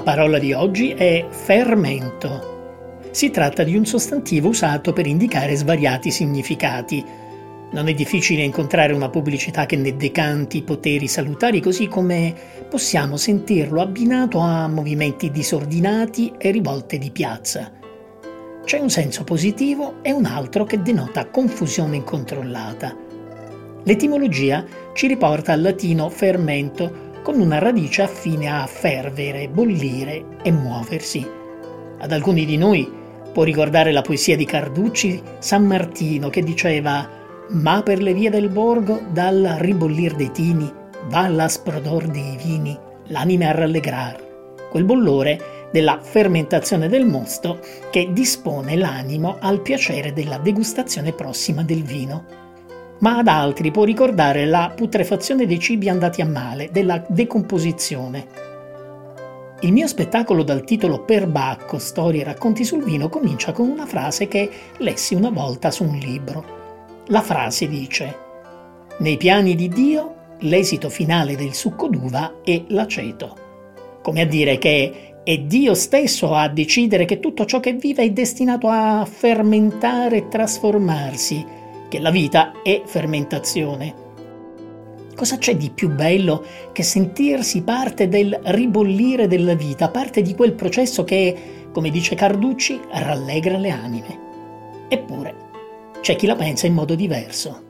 La parola di oggi è fermento. Si tratta di un sostantivo usato per indicare svariati significati. Non è difficile incontrare una pubblicità che ne decanti poteri salutari, così come possiamo sentirlo abbinato a movimenti disordinati e rivolte di piazza. C'è un senso positivo e un altro che denota confusione incontrollata. L'etimologia ci riporta al latino fermento, con una radice affine a fervere, bollire e muoversi. Ad alcuni di noi può ricordare la poesia di Carducci San Martino che diceva Ma per le vie del borgo, dal ribollir dei tini, va l'asprodor dei vini, l'anime a rallegrar. Quel bollore della fermentazione del mosto che dispone l'animo al piacere della degustazione prossima del vino ma ad altri può ricordare la putrefazione dei cibi andati a male, della decomposizione. Il mio spettacolo dal titolo Per Bacco, storie e racconti sul vino comincia con una frase che lessi una volta su un libro. La frase dice Nei piani di Dio l'esito finale del succo d'uva è l'aceto. Come a dire che è Dio stesso a decidere che tutto ciò che vive è destinato a fermentare e trasformarsi, che la vita è fermentazione. Cosa c'è di più bello che sentirsi parte del ribollire della vita, parte di quel processo che, come dice Carducci, rallegra le anime? Eppure, c'è chi la pensa in modo diverso.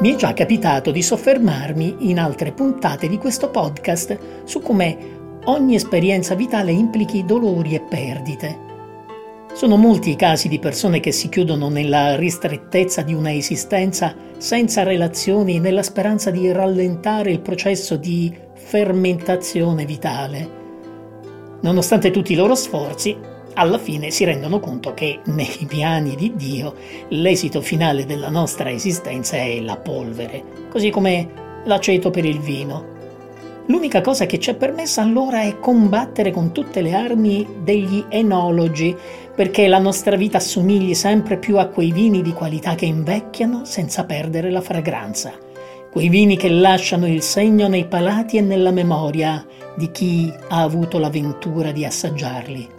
Mi è già capitato di soffermarmi in altre puntate di questo podcast su come ogni esperienza vitale implichi dolori e perdite. Sono molti i casi di persone che si chiudono nella ristrettezza di una esistenza senza relazioni nella speranza di rallentare il processo di fermentazione vitale. Nonostante tutti i loro sforzi, alla fine si rendono conto che nei piani di Dio l'esito finale della nostra esistenza è la polvere, così come l'aceto per il vino. L'unica cosa che ci è permessa allora è combattere con tutte le armi degli enologi, perché la nostra vita assomigli sempre più a quei vini di qualità che invecchiano senza perdere la fragranza, quei vini che lasciano il segno nei palati e nella memoria di chi ha avuto la ventura di assaggiarli.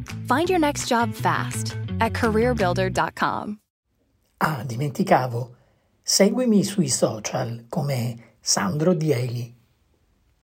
Find your next job fast at careerbuilder.com. Ah, dimenticavo. Seguimi sui social come Sandro Dieli.